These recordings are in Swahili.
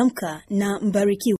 changamka na mbarikiwe.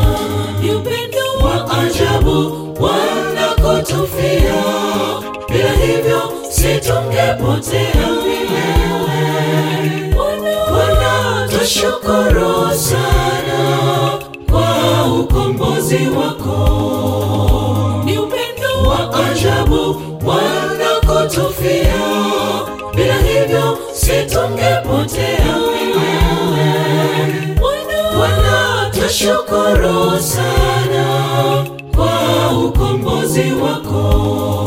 wanakotufia, bila hivyo situngepotea milele. Bwana tushukuru sana kwa ukombozi wako, ni upendo wa ajabu wanakotufia, bila hivyo situngepotea milele. Bwana tushukuru sana mkombozi wako.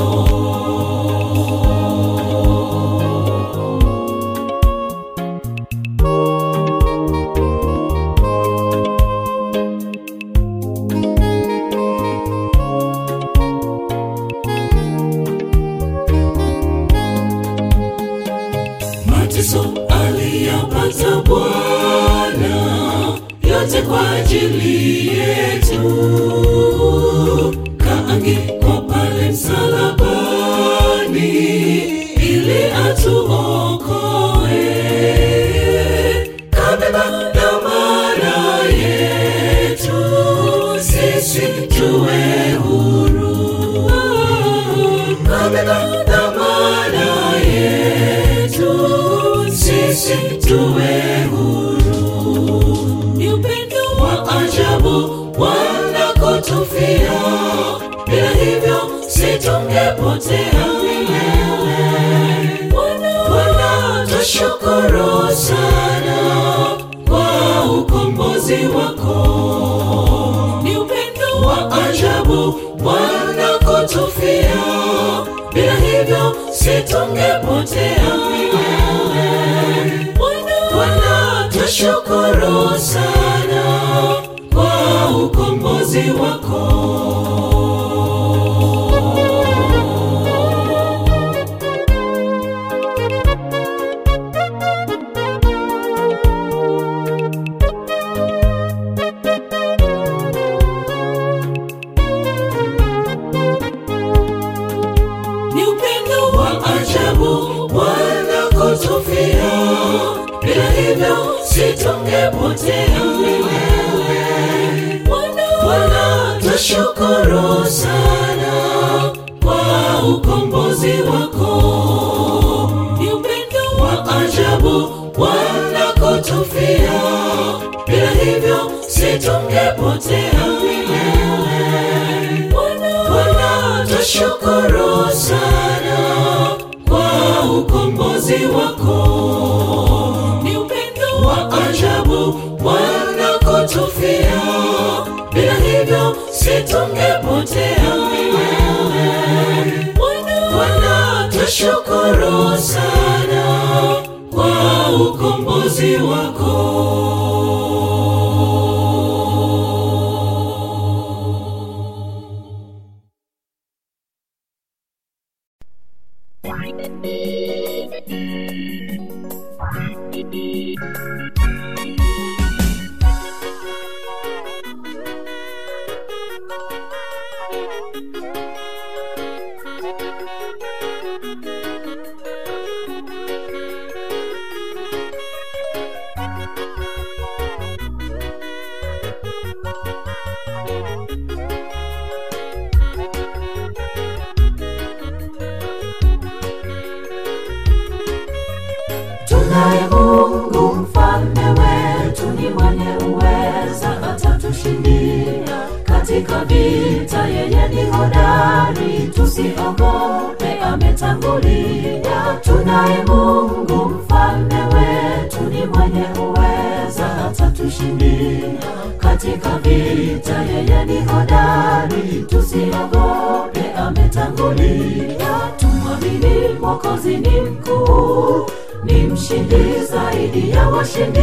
mwokozi ni mkuu ni mshindi zaidi ya washindi.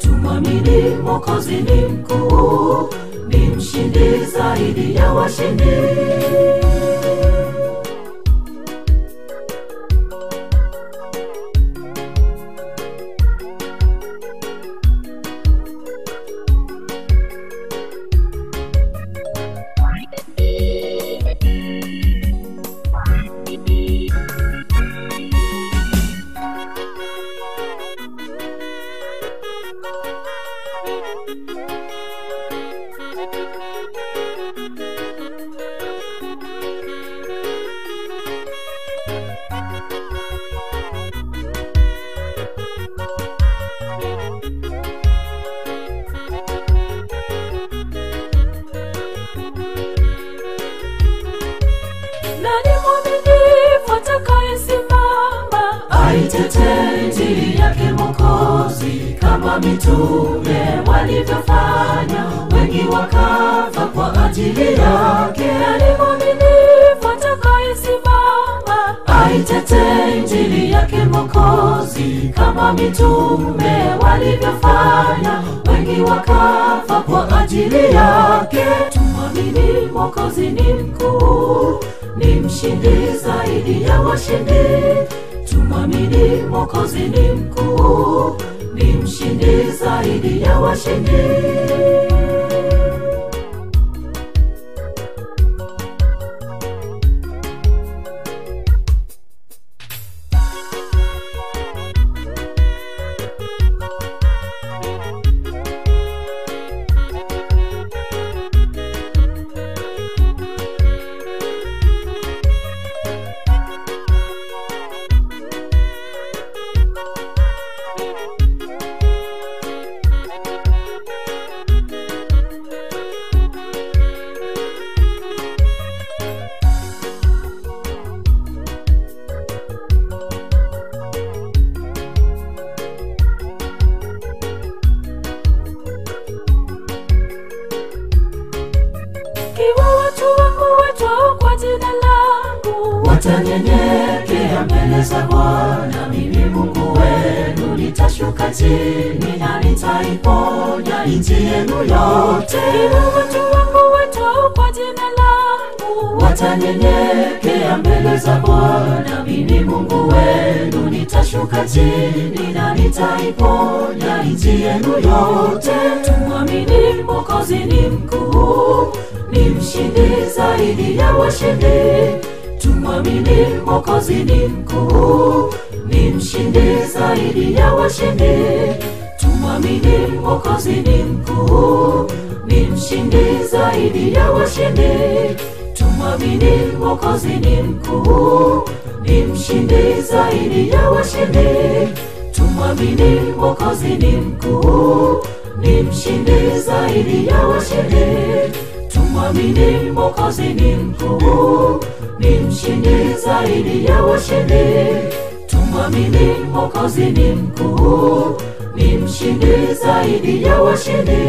Tumwamini mwokozi ni mkuu ni mshindi zaidi ya washindi. washinde, tumwamini Mwokozi ni mkuu, ni mshindi zaidi ya washindi. Tumwamini Mwokozi ni mkuu, ni mshindi zaidi ya washindi. Tumwamini Mwokozi ni mkuu, ni mshindi zaidi ya washindi.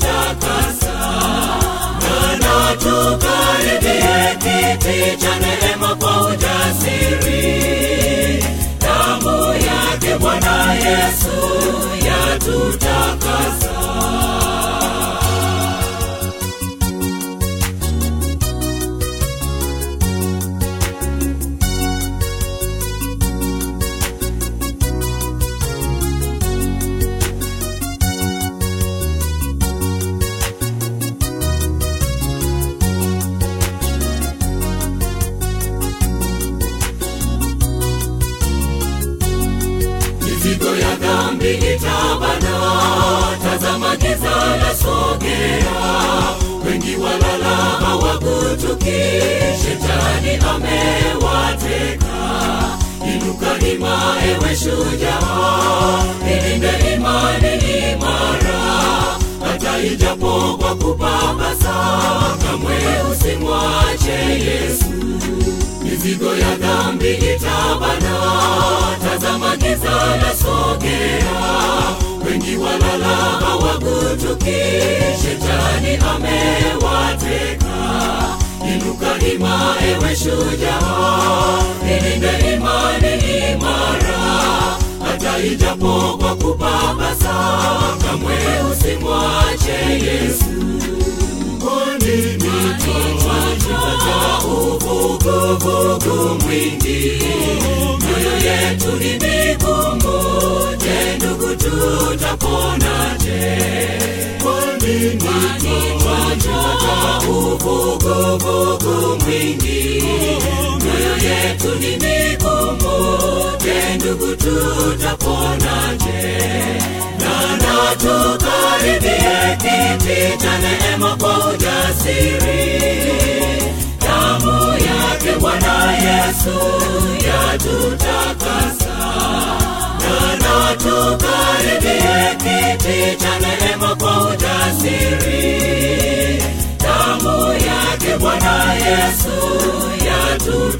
kututakasa, na tukaribie kiti cha neema. Amewateka. Inuka ima, ewe shujaa, ilinde imani imara, hata ijapo kwa kupapasa. Kamwe usimwache Yesu, kwani mito itajaa uvuguvugu mwingi. Mioyo yetu ni migumu, je, ndugu, tutaponaje? tunajaa uvuguvugu mwingi, mioyo yetu ni migumu. Je, ndugu, tutaponaje? Tukaribie kiti cha neema ya siri damu yake bwana yesu yatu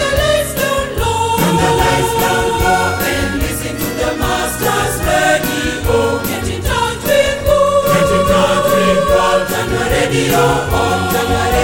the lights down low, the down low, and listen to the Master's radio. With with. Turn your radio on, your radio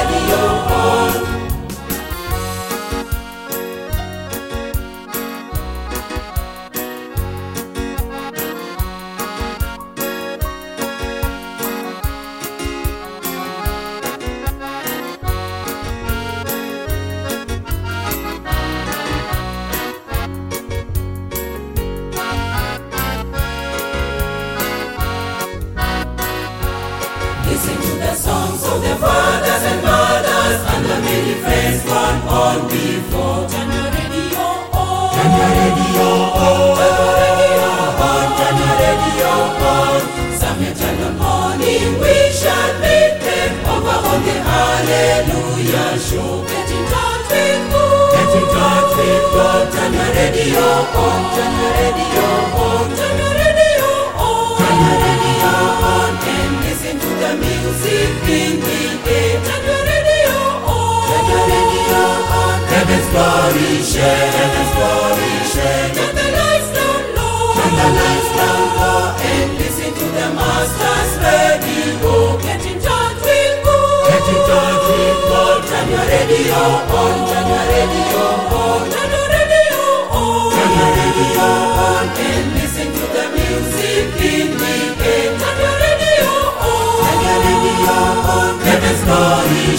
Turn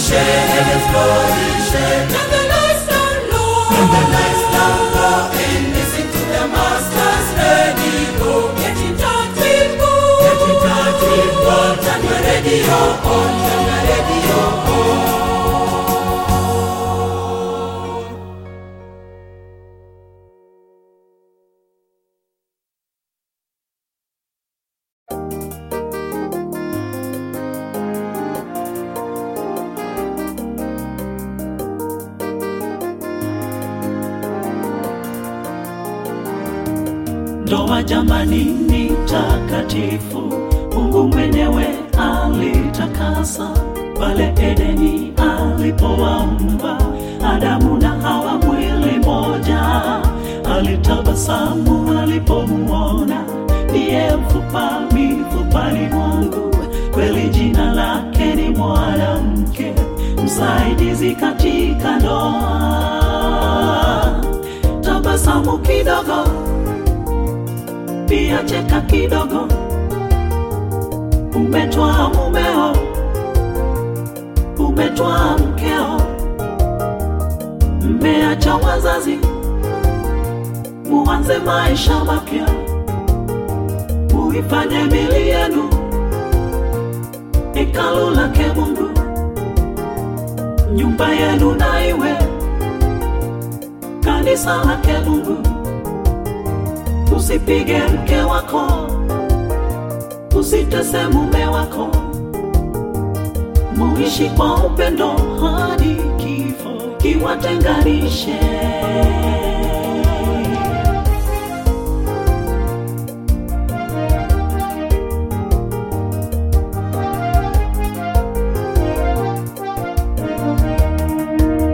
the lights down low. The lights down low and listen to the Master's radio. Get in touch with God. Get in touch with God. Your radio on. Kiwatenganishe.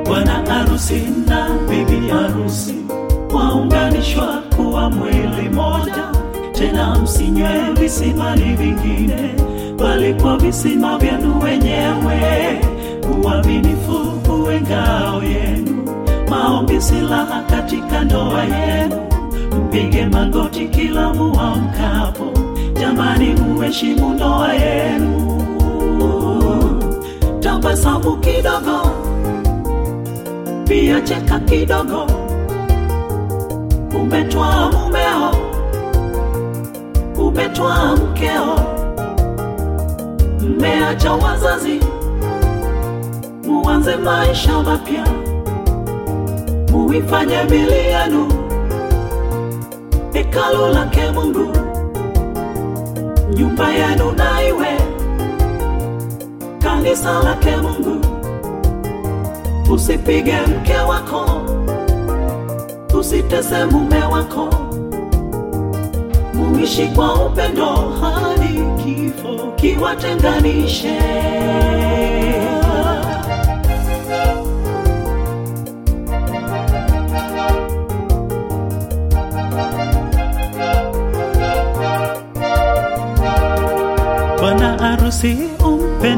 Bwana harusi na bibi harusi waunganishwa kuwa mwili moja, tena msinywe visimani vingine, bali kwa visima vyenu wenyewe. Uaminifu uwe ngao yenu, maombi silaha katika ndoa yenu. Mpige magoti kila muamkapo, jamani, muheshimu ndoa yenu. Tabasamu kidogo, pia cheka kidogo. Umetwaa mumeo, umetwaa mkeo, mmeacha wazazi, muanze maisha mapya, muifanye mili yenu hekalu lake Mungu, nyumba yenu na iwe kanisa lake Mungu. Usipige mke wako usitese mume wako, muishi kwa upendo hadi kifo kiwatenganishe.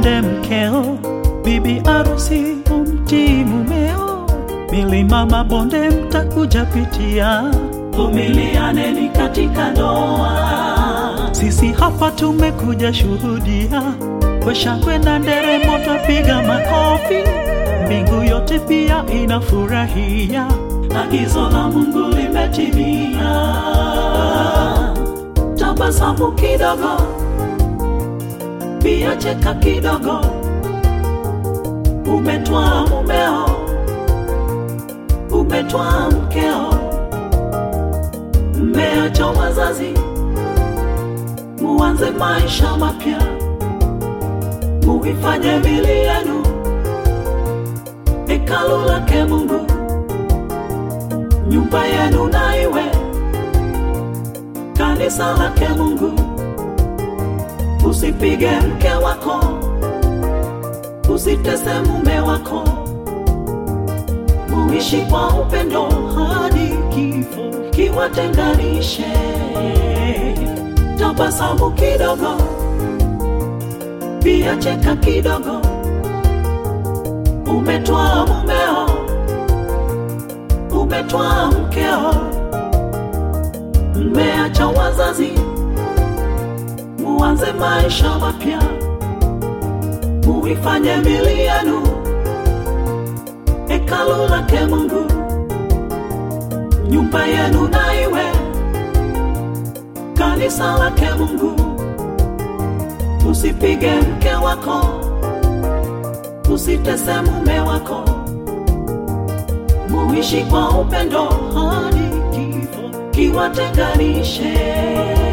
Umpende mkeo, bibi arusi umtii mumeo, milima mabonde mtakuja pitia, vumilianeni katika ndoa. Sisi hapa tumekuja shuhudia, kwa shangwe na nderemo twapiga makofi, mbingu yote pia inafurahia, agizo la Mungu limetimia. Tabasamu kidogo, pia cheka kidogo, umetwaa mumeo, umetwaa mkeo, mmeacha wazazi, muanze maisha mapya, muifanye mili yenu. Hekalu lake Mungu, nyumba yenu na iwe. Kanisa lake Mungu. Usipige mke wako, usitese mume wako, muishi kwa upendo hadi kifo. Kiwatenganishe. Tabasamu kidogo, pia cheka kidogo, umetwaa mumeo, umetwaa mkeo, mmeacha wazazi, muanze maisha mapya, muifanye mili yenu hekalu lake Mungu, nyumba yenu na iwe kanisa lake Mungu. Usipige mke wako, usitese mume wako, muishi kwa upendo hadi kifo kiwatenganishe.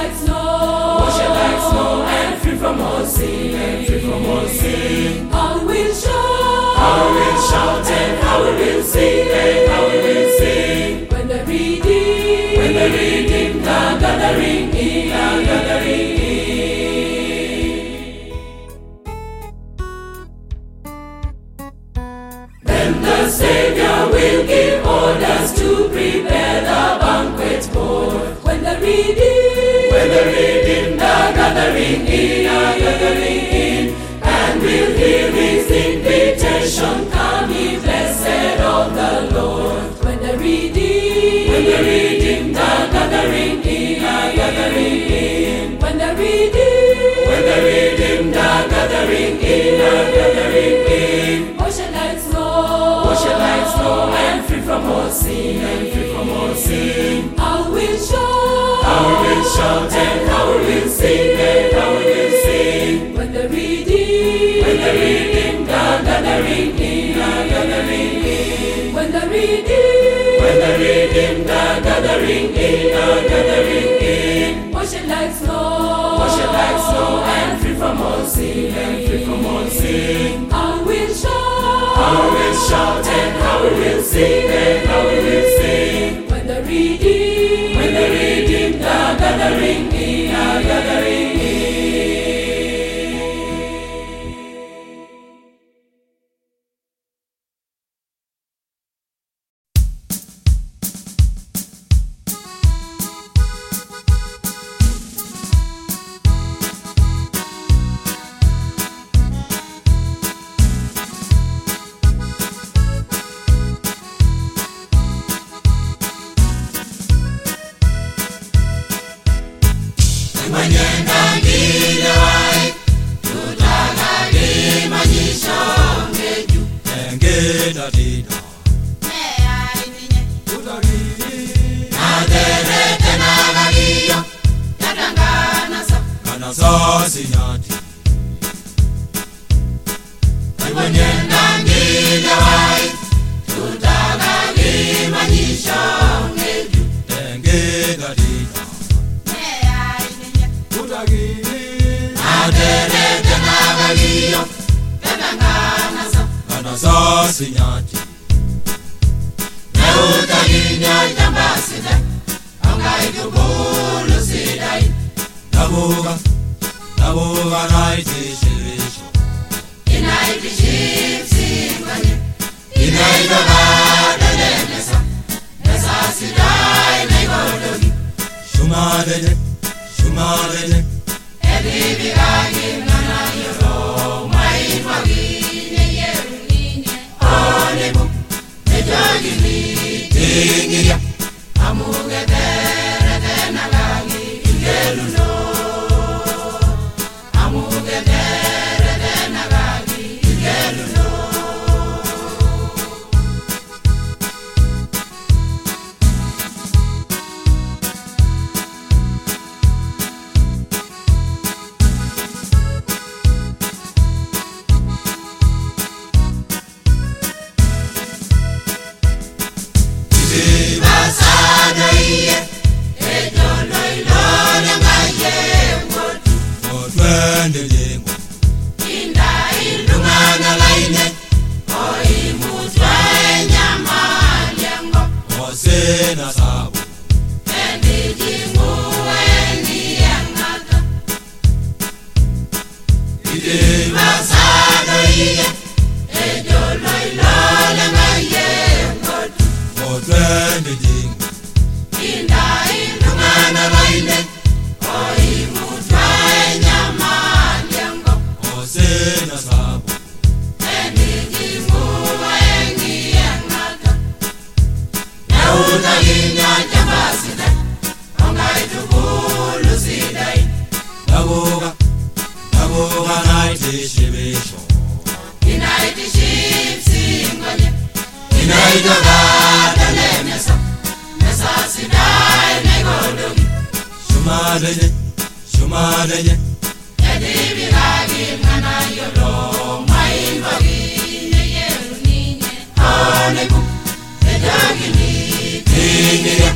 Like snow, washed like snow, and free from all sin, and free from all sin. I will shout, I will shout, and I will sing, and I will sing. When the redeemed, when the redeemed are gathering in, are gathering in. Then the Savior will give orders to prepare the banquet board. When the redeemed, gathering in, are gathering in, and we'll hear His invitation, come ye blessed of the Lord. When the redeemed, when the redeemed are gathering in, are gathering in, when the redeemed, when the redeemed are gathering in, are gathering in, washed like snow, washed like snow, and free from all sin, and free from all sin. Will sing, and I will sing. When the redeemed, when the redeemed are gathering in, are gathering in, when the redeemed, when the redeemed are gathering in, are gathering in, washed like snow, washed like snow, and free from all sin, and free from all sin. I will shout, Will shout, and I will sing, and I will sing. When the redeemed, when the redeemed are gathering in, are gathering remedy. Shumalenye, shumalenye Yadi biragi mwana yolo Maimba gine yeru ninye Oneku, edagi ni Kinye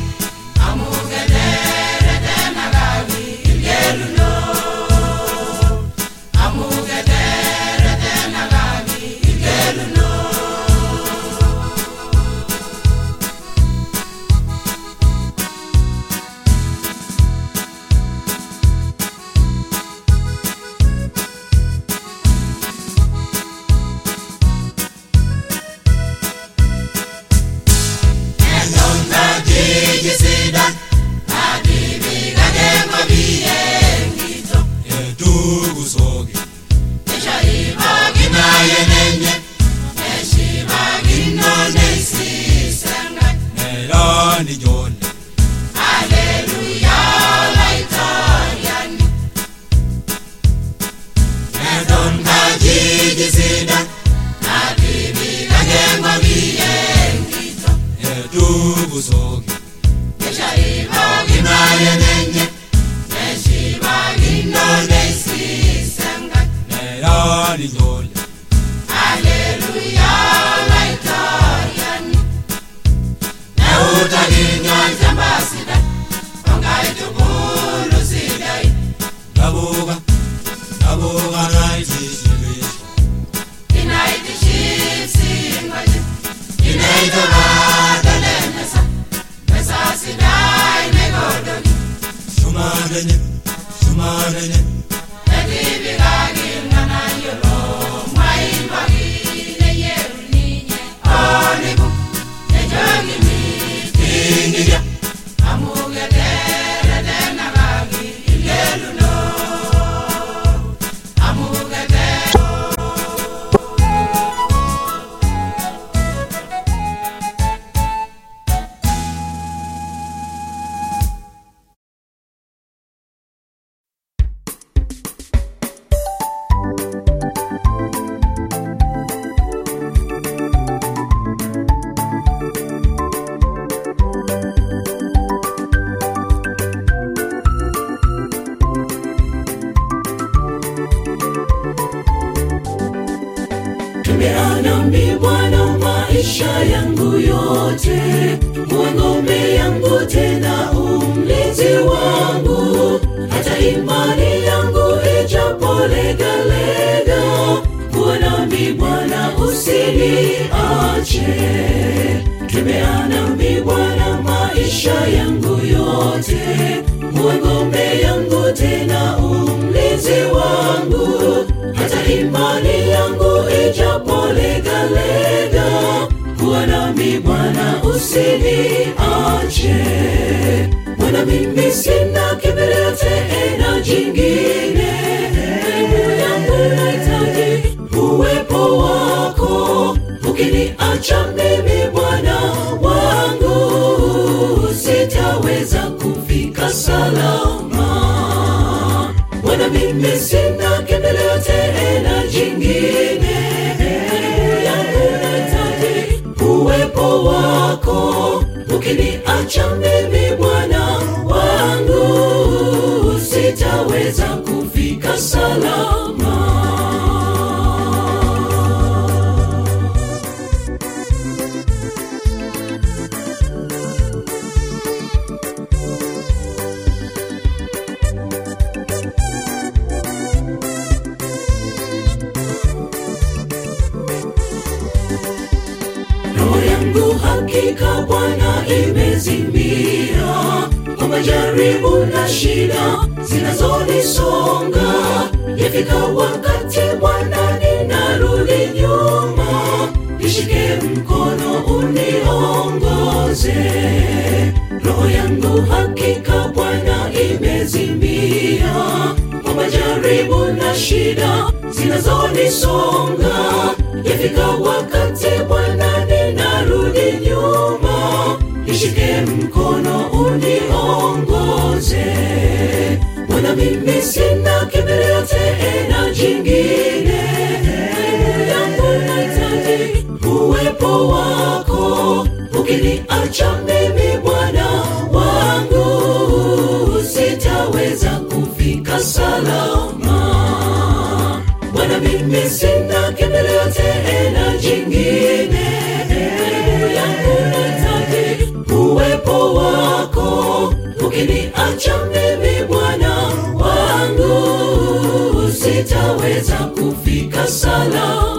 mimi Bwana wangu, sitaweza kufika salama. Bwana, mimi sina kimbilio tena jingine, yangu uwepo wako. Ukiniacha mimi Bwana wangu, sitaweza kufika salama. Hakika Bwana imezimia kwa majaribu na shida zinazonisonga. Yafika wakati Bwana ninarudi nyuma, nishike mkono uniongoze. Roho yangu hakika Bwana imezimia kwa majaribu na shida zinazonisonga. Yafika wakati Bwana nyuma, nishike mkono uniongoze. mwana mimi sina kimbilio tena jingine, karibu yangu nahitaji uwepo wako. Ukiniacha mimi Bwana wangu, sitaweza kufika salama. Bwana, mimi sina kimbilio tena jingine, uwepo wako. Ukiniacha mimi Bwana wangu, sitaweza kufika salama.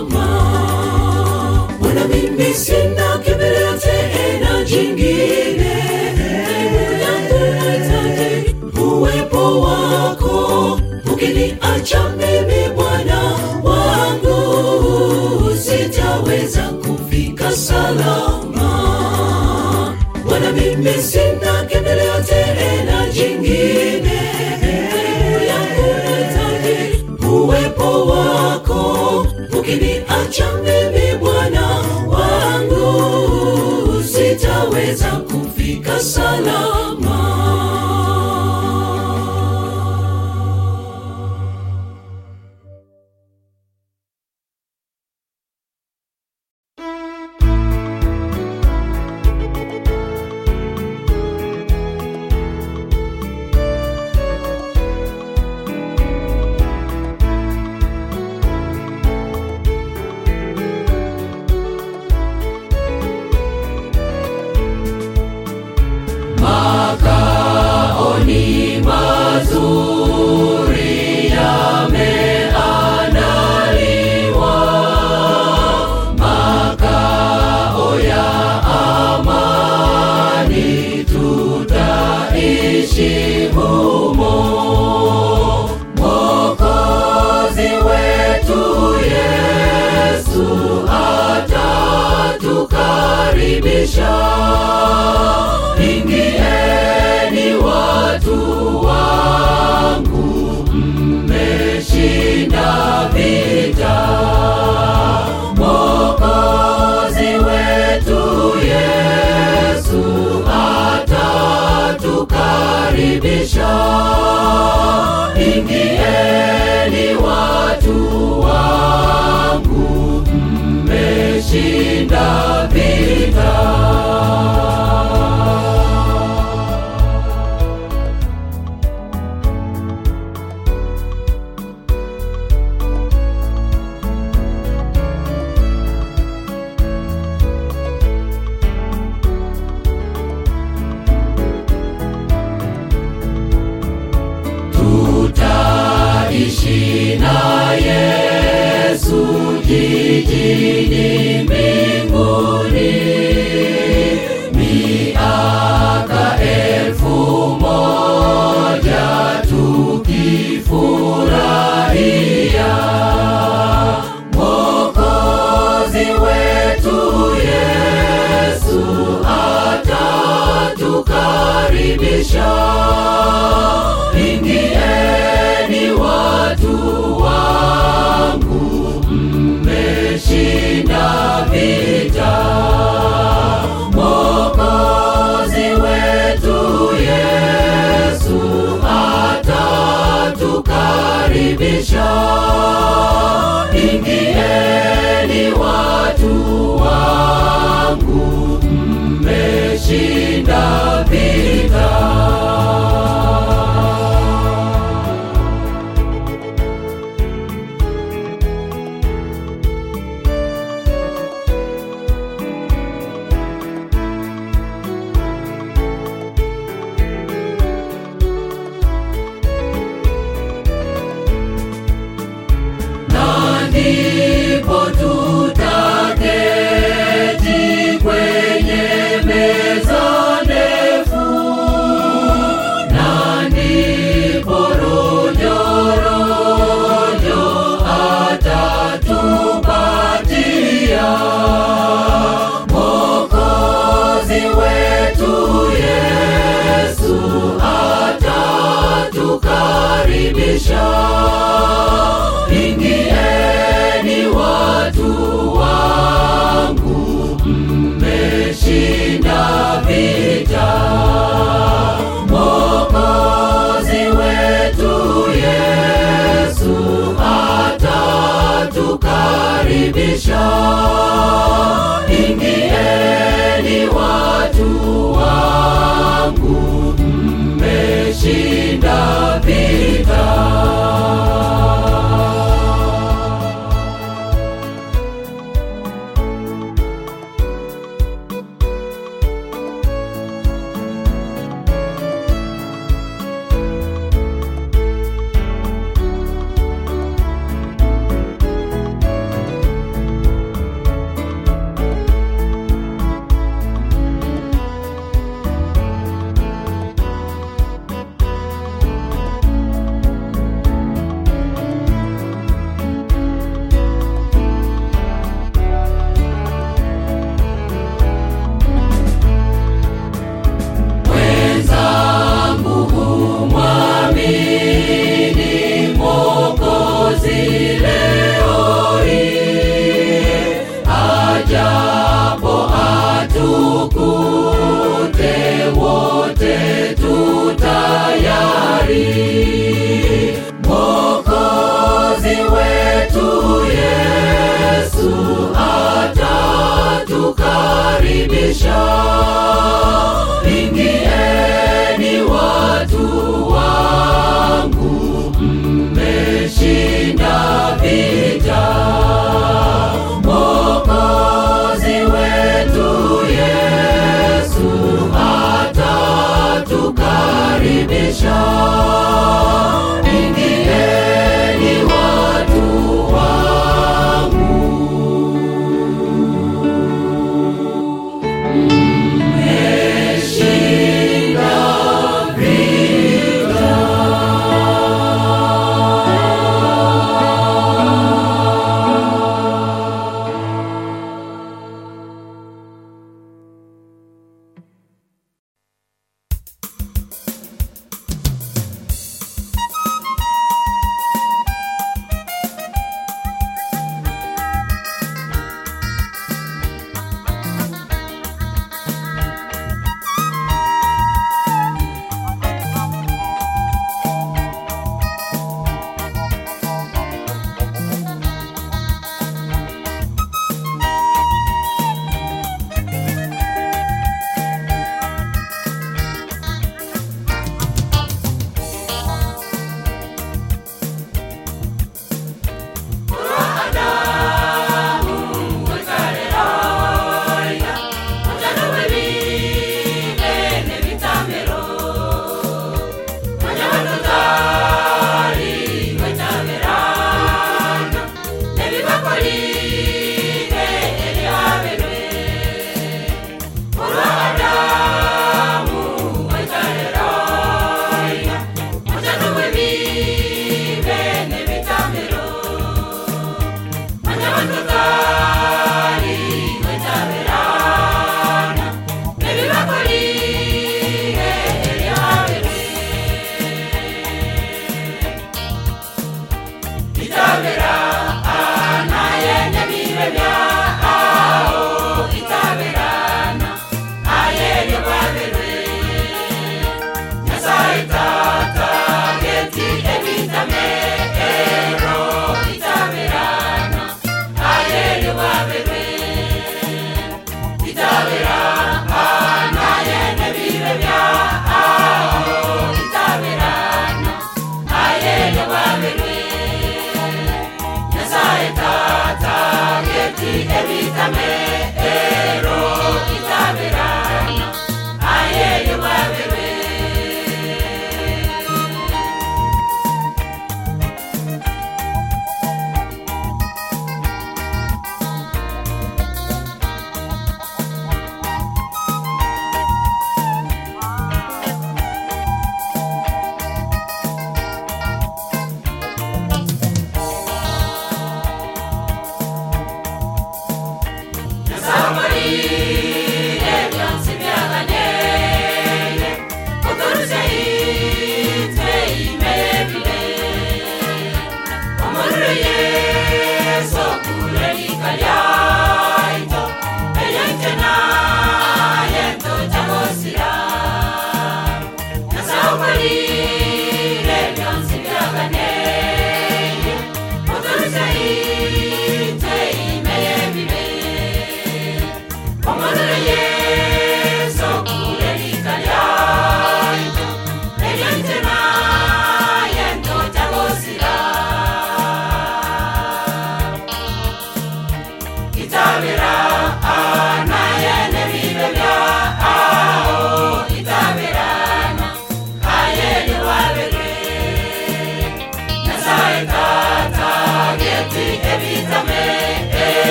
Ukiniacha mimi Bwana wangu, sitaweza kufika salama.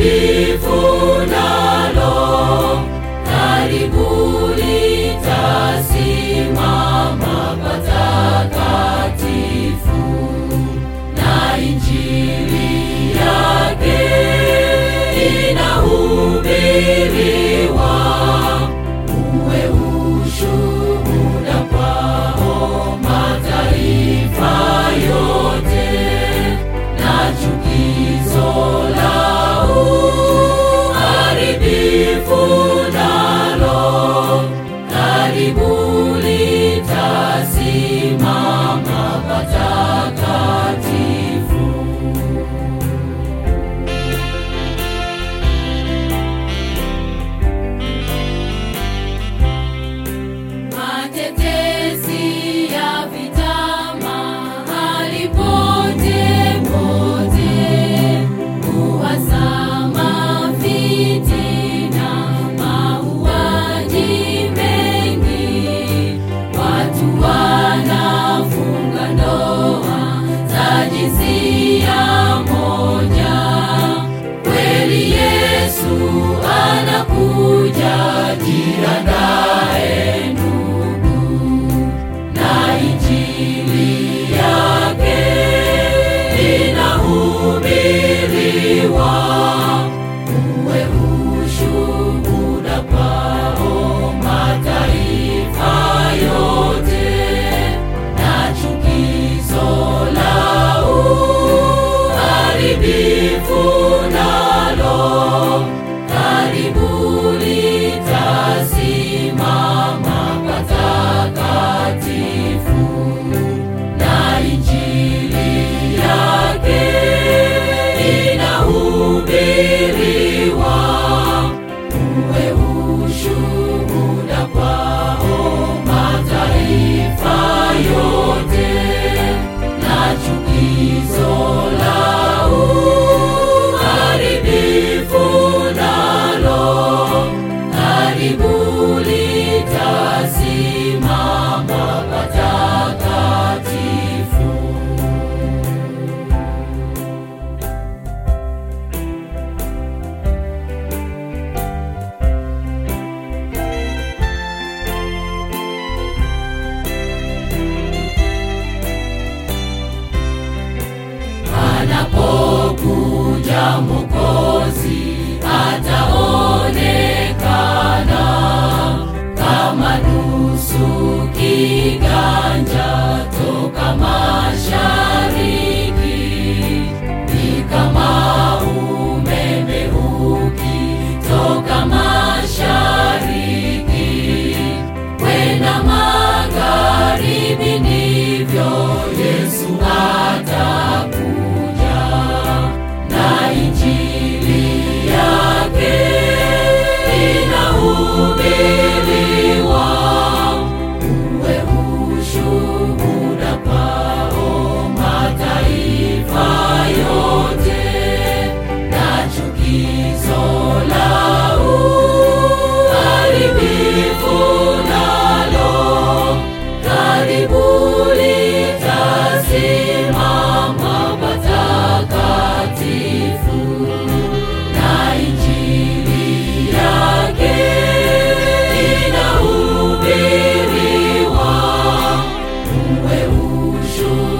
be. 树